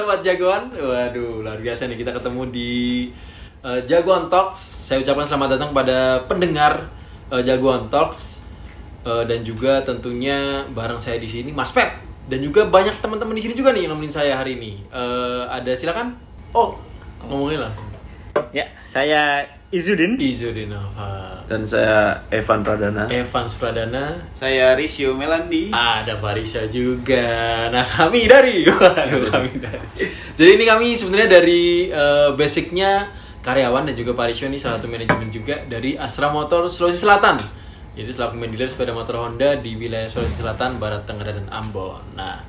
Sobat jagoan, waduh luar biasa nih kita ketemu di uh, Jagoan Talks. Saya ucapkan selamat datang pada pendengar uh, Jagoan Talks Uh, dan juga tentunya bareng saya di sini Mas Pep dan juga banyak teman-teman di sini juga nih yang nemenin saya hari ini. Uh, ada silakan. Oh, ngomongin langsung. Ya, saya Izudin. Izudin Nova. Dan saya Evan Pradana. Evans Pradana. Saya Risio Melandi. Ada Farisha juga. Nah kami dari, waduh kami dari. Jadi ini kami sebenarnya dari uh, basicnya karyawan dan juga Farisha ini salah satu manajemen juga dari Astra Motor Sulawesi Selatan. Jadi selaku dealer sepeda motor Honda di wilayah Sulawesi Selatan, Barat Tenggara dan Ambon. Nah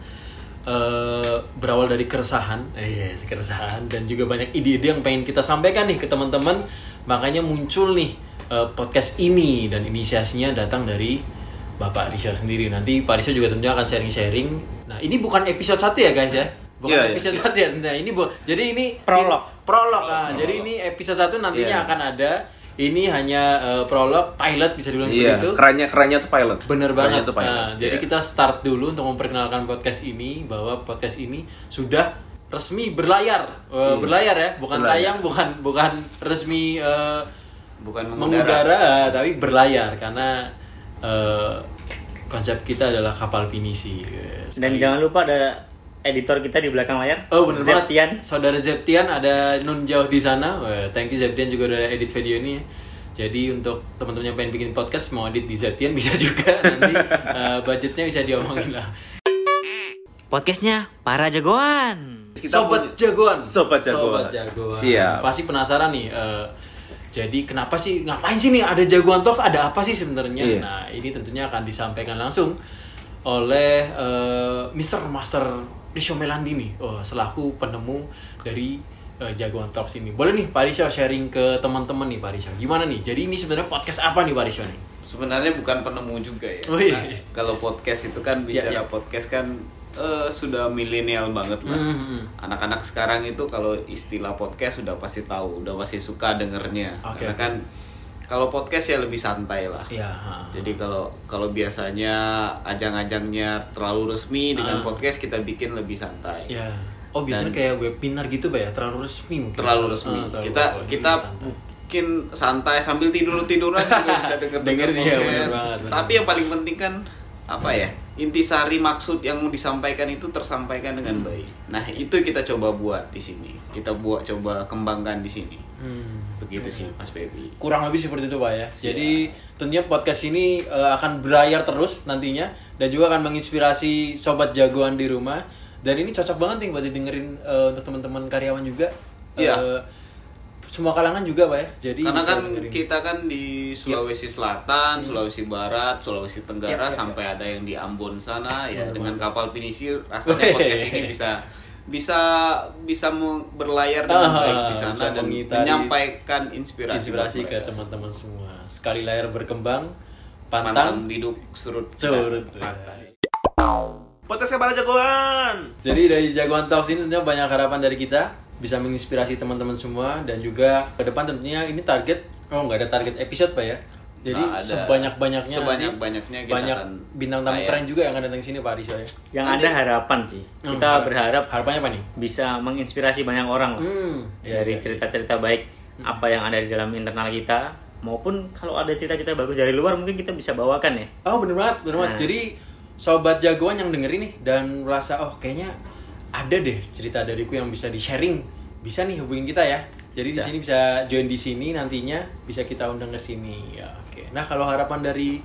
eh, berawal dari keresahan, eh yes, keresahan dan juga banyak ide-ide yang pengen kita sampaikan nih ke teman-teman. Makanya muncul nih eh, podcast ini dan inisiasinya datang dari Bapak Risha sendiri. Nanti Pak Risha juga tentunya akan sharing-sharing. Nah, ini bukan episode 1 ya, guys ya. Bukan Iya, iya. episode 1 ya. Nah, ini bu jadi ini Prolog. prolog. Ah, jadi ini episode 1 nantinya Iya. akan ada. Ini hanya eh, prolog, pilot bisa dibilang Iya, seperti itu. kerennya kerennya tuh pilot. Bener Kerennya banget. tuh pilot. Nah, jadi Iya. kita start dulu untuk memperkenalkan podcast ini bahwa podcast ini sudah resmi berlayar, Eh, Iya. berlayar ya, bukan Berlayar. tayang, bukan bukan resmi eh, Bukan mengudara, mengudara. tapi berlayar karena eh, konsep kita adalah kapal pinisi. Eh, Dan sekali- jangan lupa ada editor kita di belakang layar. Oh bener banget Zetian. Saudara Zeptian ada Nun jauh di sana. Thank you Zeptian juga udah edit video ini. ya. Jadi untuk teman-teman yang pengen bikin podcast mau edit di Zeptian bisa juga nanti eh, budgetnya bisa diomongin lah. Podcastnya para jagoan. Kita Sobat punya- jagoan. Sobat jagoan. Sobat jagoan. Siap. Pasti penasaran nih. eh, jadi kenapa sih ngapain sih nih ada jagoan talks ada apa sih sebenarnya? Iya. Nah ini tentunya akan disampaikan langsung oleh eh, Mr. Master Risho Melandi nih, oh, selaku penemu dari eh, jagoan talks ini. Boleh nih Pak Risho sharing ke teman-teman nih Pak Risho. Gimana nih? Jadi ini sebenarnya podcast apa nih Pak Risho nih? Sebenarnya bukan penemu juga ya. Oh, iya. Nah, kalau podcast itu kan Iya, bicara iya. podcast kan eh, sudah milenial banget lah. Hmm, hmm, hmm. Anak-anak sekarang itu kalau istilah podcast sudah pasti tahu, udah pasti suka dengernya. Oke, Karena kan kalau podcast ya lebih santai lah. Ya. ha. Jadi kalau kalau biasanya ajang-ajangnya terlalu resmi dengan podcast kita bikin lebih santai. Ya. Oh biasanya Dan- kayak webinar gitu Pak ya? Terlalu resmi mungkin. terlalu resmi. Ah, terlalu- kita ini kita santai. mungkin santai sambil tidur tiduran juga bisa denger denger iya, bener podcast. banget, bener Tapi yang paling penting kan apa ya? Intisari maksud yang mau disampaikan itu tersampaikan dengan Hmm. baik. Nah itu kita coba buat di sini. Kita buat coba kembangkan di sini. Hmm. Begitu sih Mas Baby. kurang lebih seperti itu pak ya jadi tentunya podcast ini eh, akan berlayar terus nantinya dan juga akan menginspirasi sobat jagoan di rumah dan ini cocok banget nih buat didengerin eh, untuk teman-teman karyawan juga Iya. Eh, semua kalangan juga pak ya. Jadi Karena kan dengerin. kita kan di Sulawesi Selatan, Sulawesi Barat, Sulawesi Iya, Tenggara iya, sampai ada yang di Ambon sana ya Bener dengan kapal pinisi rasanya podcast ini bisa bisa bisa berlayar dengan Ah, baik di bisa sana dan mengitari menyampaikan inspirasi, inspirasi ke teman-teman semua. Sekali layar berkembang Pantang pantang biduk surut curut pantai. Podcast para jagoan. Jadi dari Jagoan Talks ini tentunya banyak harapan dari kita bisa menginspirasi teman-teman semua dan juga ke depan tentunya ini target oh nggak ada target episode pak ya. Jadi ada. sebanyak-banyaknya Sebanyak-banyaknya kita banyak akan bintang tamu keren juga yang akan datang sini Pak Risha ya. Yang Nanti- ada harapan sih. Hmm, Kita harap- berharap harapannya apa nih? bisa menginspirasi banyak orang lah. Hmm, iya, dari iya. cerita-cerita baik apa yang ada di dalam internal kita maupun kalau ada cerita-cerita bagus dari luar mungkin kita bisa bawakan ya. Oh bener banget, bener banget. Nah. Jadi sobat jagoan yang dengerin nih dan merasa oh kayaknya ada deh cerita dariku yang bisa di sharing, bisa nih hubungin kita ya. Jadi di sini bisa join di sini nantinya bisa kita undang ke sini. Ya oke. Nah kalau harapan dari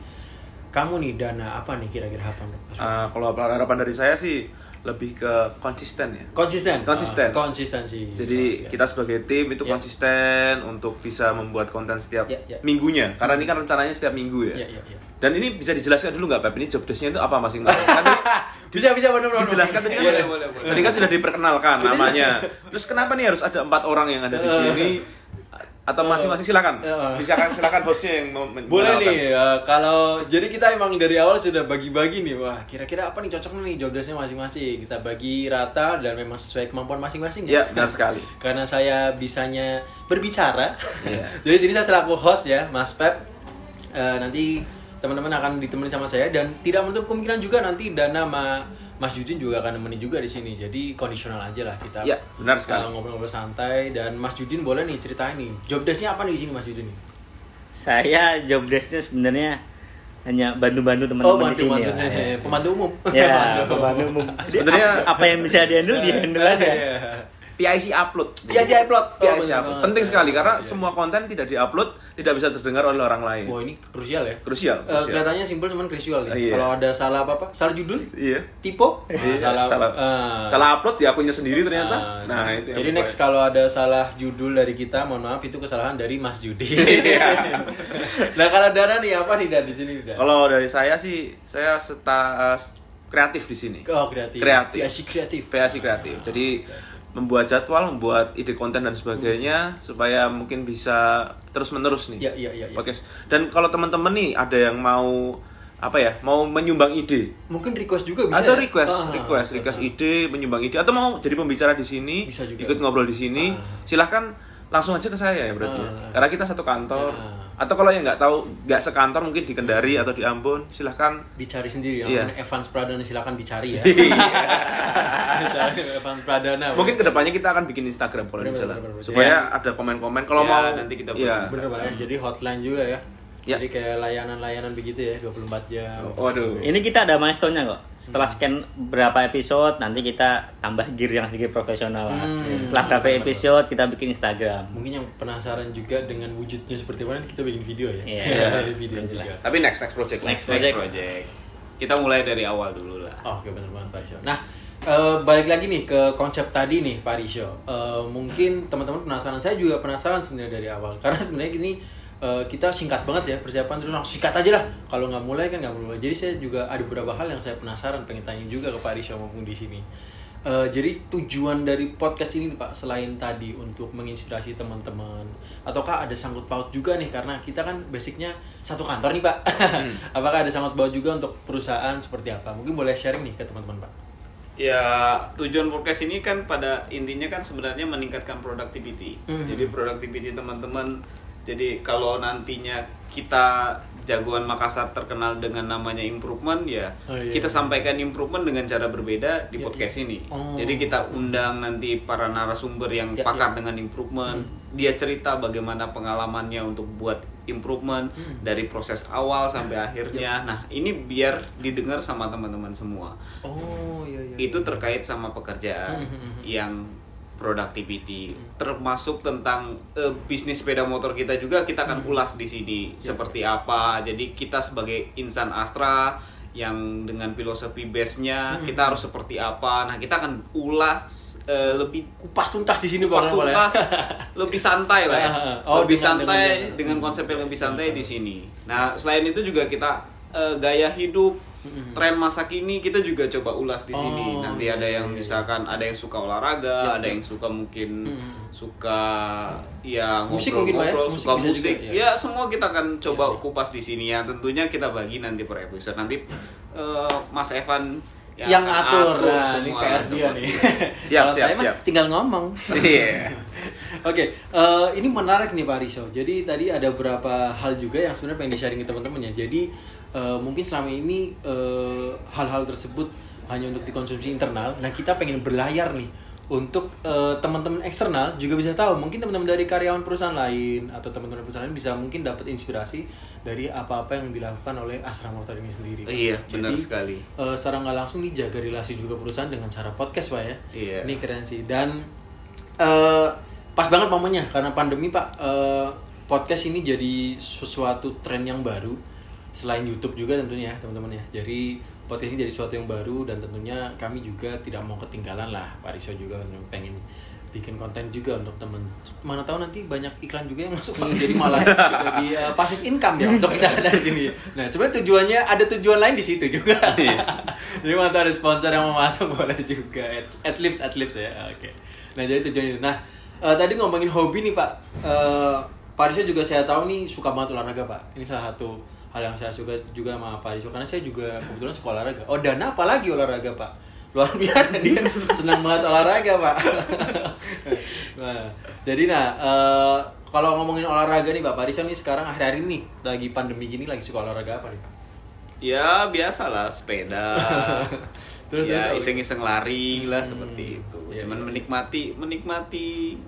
kamu nih Dana apa nih kira-kira harapan? Ah, kalau harapan dari saya sih lebih ke konsisten ya. konsisten. Konsisten. Ah, konsistensi. Jadi Luar biasa. kita sebagai tim itu Ya. konsisten untuk bisa membuat konten setiap Ya, ya. minggunya. Karena ini kan rencananya setiap minggu ya. Ya, ya, ya. Dan ini bisa dijelaskan dulu nggak Pep? Ini job desk-nya itu apa masing-masing? Kan Bisa bisa bener bener. dijelaskan tadi kan Boleh, udah- boleh, boleh. tadi kan sudah diperkenalkan namanya. Terus kenapa nih harus ada empat orang yang ada di sini? Atau masing-masing silakan. Eh. Silakan silakan hostnya yang mau Boleh nih, ya, kalau jadi kita emang dari awal sudah bagi-bagi nih, wah kira-kira apa nih cocok nih job desk-nya masing-masing. Kita bagi rata dan memang sesuai kemampuan masing-masing. Iya, benar sekali. Karena saya bisanya berbicara, Iya. jadi sini saya selaku host ya, Mas Pep. Eh, nanti teman-teman akan ditemani sama saya dan tidak menutup kemungkinan juga nanti Dana sama Mas Judin juga akan nemenin juga di sini. Jadi kondisional aja lah kita. Ya, benar sekali. ngobrol-ngobrol santai dan Mas Judin boleh nih ceritain nih. Job desk-nya apa nih di sini Mas nih? Saya job desk-nya sebenarnya hanya bantu-bantu Oh, teman-teman di sini. bantu-bantu ya. pembantu umum. Ya, pembantu umum. Sebenarnya- apa, apa yang bisa di-handle di-handle aja. PIC upload. PIC upload. Oh, PIC upload. Penting sekali karena Iya. semua konten tidak diupload tidak bisa terdengar oleh orang lain. Wah, ini krusial ya. Krusial. Eh, krusial. kelihatannya simpel cuman krusial nih. Iya. Kalau ada salah apa-apa, salah judul, Iya. tipe, Iya, salah salah, ah. salah upload di akunnya sendiri ternyata. Ah, nah, itu yang Jadi next kalau ada salah judul dari kita, mohon maaf itu kesalahan dari Mas Judi. nah kalau Dana nih apa nih di sini Dan? Kalau dari saya sih saya seta eh, kreatif di sini. Oh kreatif. Kreatif. PSI kreatif. PSI kreatif. Jadi membuat jadwal, membuat ide konten dan sebagainya supaya mungkin bisa terus menerus nih Ya, ya, ya, ya. podcast. Dan kalau teman-teman nih ada yang mau apa ya, mau menyumbang ide, Mungkin request juga bisa. ya? request, Ah, request, ah, request ah. ide, menyumbang ide atau mau jadi pembicara di sini, Bisa juga. ikut ngobrol di sini, Ah. silahkan langsung aja ke saya ya berarti ya. Ah. Karena kita satu kantor. Ah. Atau kalau yang nggak tahu, nggak sekantor mungkin di Kendari atau di Ambon, silahkan Dicari sendiri Iya. namanya Evans Pradana silakan dicari ya. Iya. Dicari Evans Pradana. Mungkin ke depannya kita akan bikin Instagram kalau misalnya supaya ada komen-komen kalau Ya, mau nanti kita buat Iya. bener Pak ya. Jadi hotline juga ya. Ya. Jadi kayak layanan-layanan begitu ya 24 jam. Waduh. Ini kita ada milestone-nya kok. Setelah scan berapa episode, nanti kita tambah gear yang sedikit profesional lah. Hmm. Setelah berapa episode, kita bikin Instagram. Mungkin yang penasaran juga dengan wujudnya seperti mana kita bikin video ya. Iya. Dari video juga. Tapi next next project lah. Next Next project. project. Kita mulai dari awal dulu lah. Oke benar banget Pak Risho. Nah eh, balik lagi nih ke konsep tadi nih Pak Risho. Eh, mungkin teman-teman penasaran, saya juga penasaran sebenarnya dari awal. Karena sebenarnya gini eh, kita singkat banget ya persiapan terus langsung sikat aja lah. Kalau nggak mulai kan nggak mulai. Jadi saya juga ada beberapa hal yang saya penasaran pengen tanya juga ke Pak Risho maupun di sini. Eh, jadi tujuan dari podcast ini nih, Pak selain tadi untuk menginspirasi teman-teman ataukah ada sangkut paut juga nih karena kita kan basicnya satu kantor nih Pak. Apakah ada sangkut paut juga untuk perusahaan seperti apa? Mungkin boleh sharing nih ke teman-teman Pak. Ya tujuan podcast ini kan pada intinya kan sebenarnya meningkatkan productivity. Mhm. Jadi productivity teman-teman. Jadi kalau nantinya kita jagoan Makassar terkenal dengan namanya improvement ya Oh, iya. kita sampaikan improvement dengan cara berbeda di Iya, podcast iya. ini. Oh. Jadi kita undang nanti para narasumber yang Ya, pakar ya. dengan improvement. Hmm. Dia cerita bagaimana pengalamannya untuk buat improvement Hmm. dari proses awal sampai akhirnya. Ya. Nah, ini biar didengar sama teman-teman semua Oh iya iya. itu terkait sama pekerjaan Hmm, hmm, hmm. yang productivity. Termasuk tentang eh, bisnis sepeda motor kita juga kita akan Hmm. ulas di sini. Ya. seperti apa. Jadi kita sebagai insan Astra yang dengan filosofi base-nya Hmm. kita harus seperti apa. Nah kita akan ulas eh, lebih kupas tuntas di sini kupas boleh? tuntas lebih santai lah ya. Oh, lebih dengan- santai dengan- dengan, konsep yang lebih santai di sini. Nah selain itu juga kita eh, gaya hidup Mm-mm. tren masa kini kita juga coba ulas di Oh, sini nanti iya, ada iya, yang iya. misalkan ada yang suka olahraga Ya, ada ya. yang suka mungkin Mm-mm. suka ya Musik ngobrol-ngobrol mungkin, ya? Musik suka musik juga, ya. ya. semua kita akan coba Ya, ya. kupas di sini ya tentunya kita bagi nanti per episode nanti eh, Mas Evan yang akan ngatur atur nah, ini semua PR dia nih. Siap, Kalau siap, saya siap. tinggal ngomong. Iya. Oke, eh, ini menarik nih Pak Riso. Jadi tadi ada beberapa hal juga yang sebenarnya pengen di-sharing ke teman-teman ya. Jadi eh, mungkin selama ini eh, hal-hal tersebut hanya untuk dikonsumsi internal. Nah kita pengen berlayar nih untuk eh, teman-teman eksternal juga bisa tahu. Mungkin teman-teman dari karyawan perusahaan lain atau teman-teman perusahaan lain bisa mungkin dapat inspirasi dari apa-apa yang dilakukan oleh Astra Motor ini sendiri. Iya, benar Jadi, sekali. eh, secara nggak langsung nih jaga relasi juga perusahaan dengan cara podcast pak ya. Iya. Ini keren sih dan eh, pas banget momennya karena pandemi pak eh, podcast ini jadi sesuatu tren yang baru selain YouTube juga tentunya ya teman-teman ya. Jadi podcast ini jadi sesuatu yang baru dan tentunya kami juga tidak mau ketinggalan lah Pak Riso juga pengen bikin konten juga untuk temen. Mana tahu nanti banyak iklan juga yang masuk Pak. jadi malah jadi uh, passive income ya untuk kita dari sini. Nah sebenarnya tujuannya ada tujuan lain di situ juga. Jadi mana tahu ada sponsor yang mau masuk boleh juga. At, at lips at lips ya. Oke. Nah jadi tujuan itu. Nah eh, tadi ngomongin hobi nih Pak. Eh, Pak Riso juga saya tahu nih suka banget olahraga Pak. Ini salah satu hal yang saya suka juga sama Pak Riso karena saya juga kebetulan suka olahraga oh dan apa lagi olahraga Pak luar biasa dia senang banget olahraga pak nah jadi nah eh, kalau ngomongin olahraga nih pak Parisa nih sekarang akhir-akhir ini lagi pandemi gini lagi suka olahraga apa nih pak ya biasalah sepeda Terus, ya iseng-iseng lari lah Hmm. seperti itu. Iya, Cuman iya. menikmati menikmati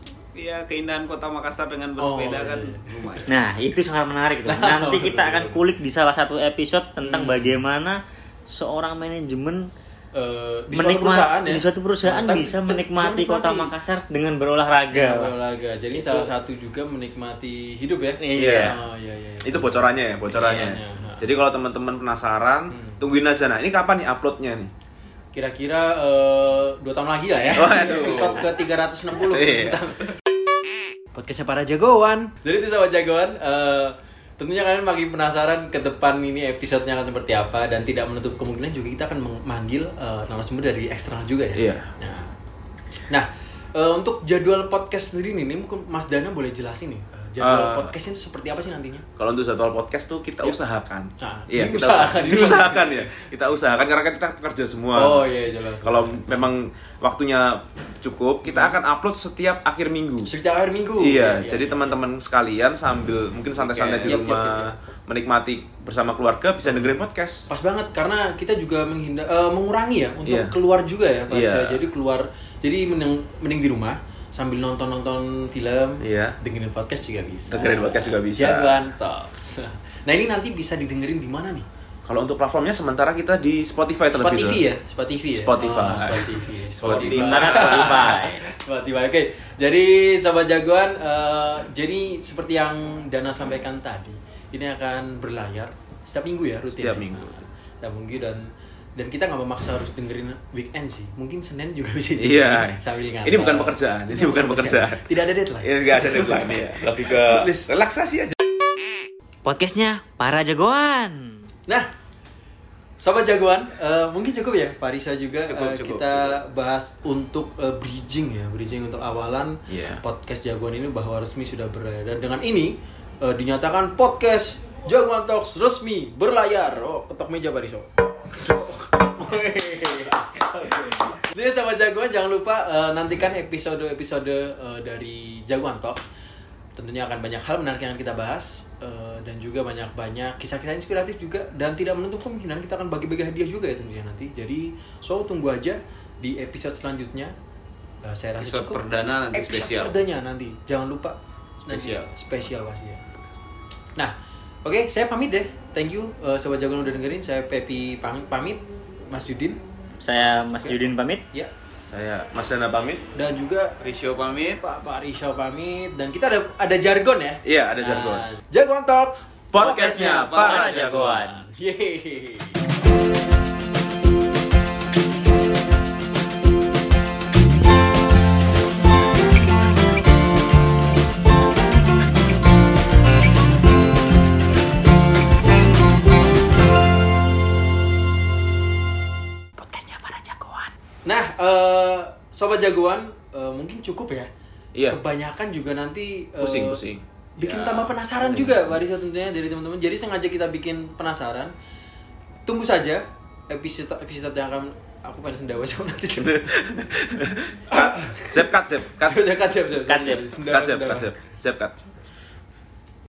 ya keindahan kota Makassar dengan bersepeda Oh, kan iya. lumayan. Nah, itu sangat menarik tuh. Nanti kita akan kulik di salah satu episode tentang Hmm. bagaimana seorang manajemen Eh, di suatu menikmati perusahaan ya di suatu perusahaan Tapi bisa menikmati kota Makassar dengan berolahraga. olahraga jadi salah satu juga menikmati hidup ya Iya. oh iya iya iya. Itu bocorannya ya, bocorannya. Ha. Jadi kalau teman-teman penasaran, Hmm. tungguin aja. Nah, ini kapan nih uploadnya nih? kira-kira eh, dua tahun lagi lah ya Waduh. episode ke 360 Iya. Podcastnya para jagoan jadi itu sahabat jagoan eh, tentunya kalian makin penasaran ke depan ini episodenya akan seperti apa dan tidak menutup kemungkinan juga kita akan memanggil eh, narasumber dari eksternal juga ya Iya. nah, nah eh, untuk jadwal podcast sendiri nih, ini mungkin Mas Dana boleh jelasin nih jadwal Eh, podcastnya itu seperti apa sih nantinya Kalau untuk jadwal podcast tuh kita Iya. usahakan. Nah, iya, kita diusahakan. diusahakan ya. Kita usahakan karena kan kita pekerja semua. oh iya jelas Kalau memang waktunya cukup, kita akan upload setiap akhir minggu. setiap akhir minggu Iya, Iya, jadi iya. teman-teman sekalian sambil mungkin santai-santai di Yap, yap, rumah yap, yap. menikmati bersama keluarga bisa dengerin podcast. Pas banget karena kita juga menghindar eh, mengurangi ya untuk Iya. keluar juga ya Pak Iya. Saya. Jadi keluar jadi mending mending di rumah sambil nonton-nonton film, Iya. dengerin podcast juga bisa. Dengerin podcast juga bisa. Jagoan Talks. Nah, ini nanti bisa didengerin di mana nih? Kalau untuk platformnya sementara kita di Spotify terlebih Spotify dulu. ya? Spotify ya? Spotify. Oh, Spotify. Spotify. Mana Spotify? Spotify. Oke. Jadi sobat jagoan eh, jadi seperti yang Dana sampaikan tadi, ini akan berlayar setiap minggu ya rutin. Setiap ya? minggu. Nah, setiap minggu dan dan kita nggak memaksa harus dengerin weekend sih. Mungkin Senin juga bisa Iya. sambil ngantor. Ini bukan pekerjaan, ini bukan pekerjaan. Tidak ada deadline. Ini nggak ada deadline ya. Lebih ke relaksasi aja. Podcastnya para jagoan. Nah, sobat jagoan, eh, mungkin cukup ya Pak Risa juga Cukup, eh, cukup, kita bahas untuk eh, bridging ya, bridging untuk awalan Iya. podcast jagoan ini bahwa resmi sudah berlayar dan dengan ini eh, dinyatakan podcast jagoan talks resmi berlayar. Oh, ketok meja Pak Risa. Jadi sama jagoan jangan lupa eh, nantikan episode-episode eh, dari Jagoan Talk. Tentunya akan banyak hal menarik yang kita bahas eh, dan juga banyak-banyak kisah-kisah inspiratif juga dan tidak menutup kemungkinan kita akan bagi-bagi hadiah juga ya tentunya nanti. Jadi so tunggu aja di episode selanjutnya. Eh, saya rasa Episode cukup. perdana nanti Episode spesial. perdana nanti. Jangan lupa nanti Spesial. spesial pasti ya. Nah, oke saya pamit deh. Thank you eh, sobat jagoan udah dengerin. Saya Pepi pamit. Mas Judin. Saya Mas Yudin pamit. Ya, Saya Mas Dana pamit. dan juga Risio pamit. Pak Pak Risha pamit dan kita ada ada jargon ya. Iya, ada jargon. Nah, jagoan Talks Podcastnya para jagoan. Yeay. Nah, eh, sobat jagoan eh, mungkin cukup ya. Iya. Kebanyakan juga nanti eh, Pusing, pusing. Bikin Ya. tambah penasaran juga Pak Risha tentunya dari teman-teman. Jadi sengaja kita bikin penasaran. Tunggu saja episode episode yang akan aku pengen sendawa sama nanti. Zep cut, zep cut. Siap, Cut. Sendawa, Cut, zep. Zep cut.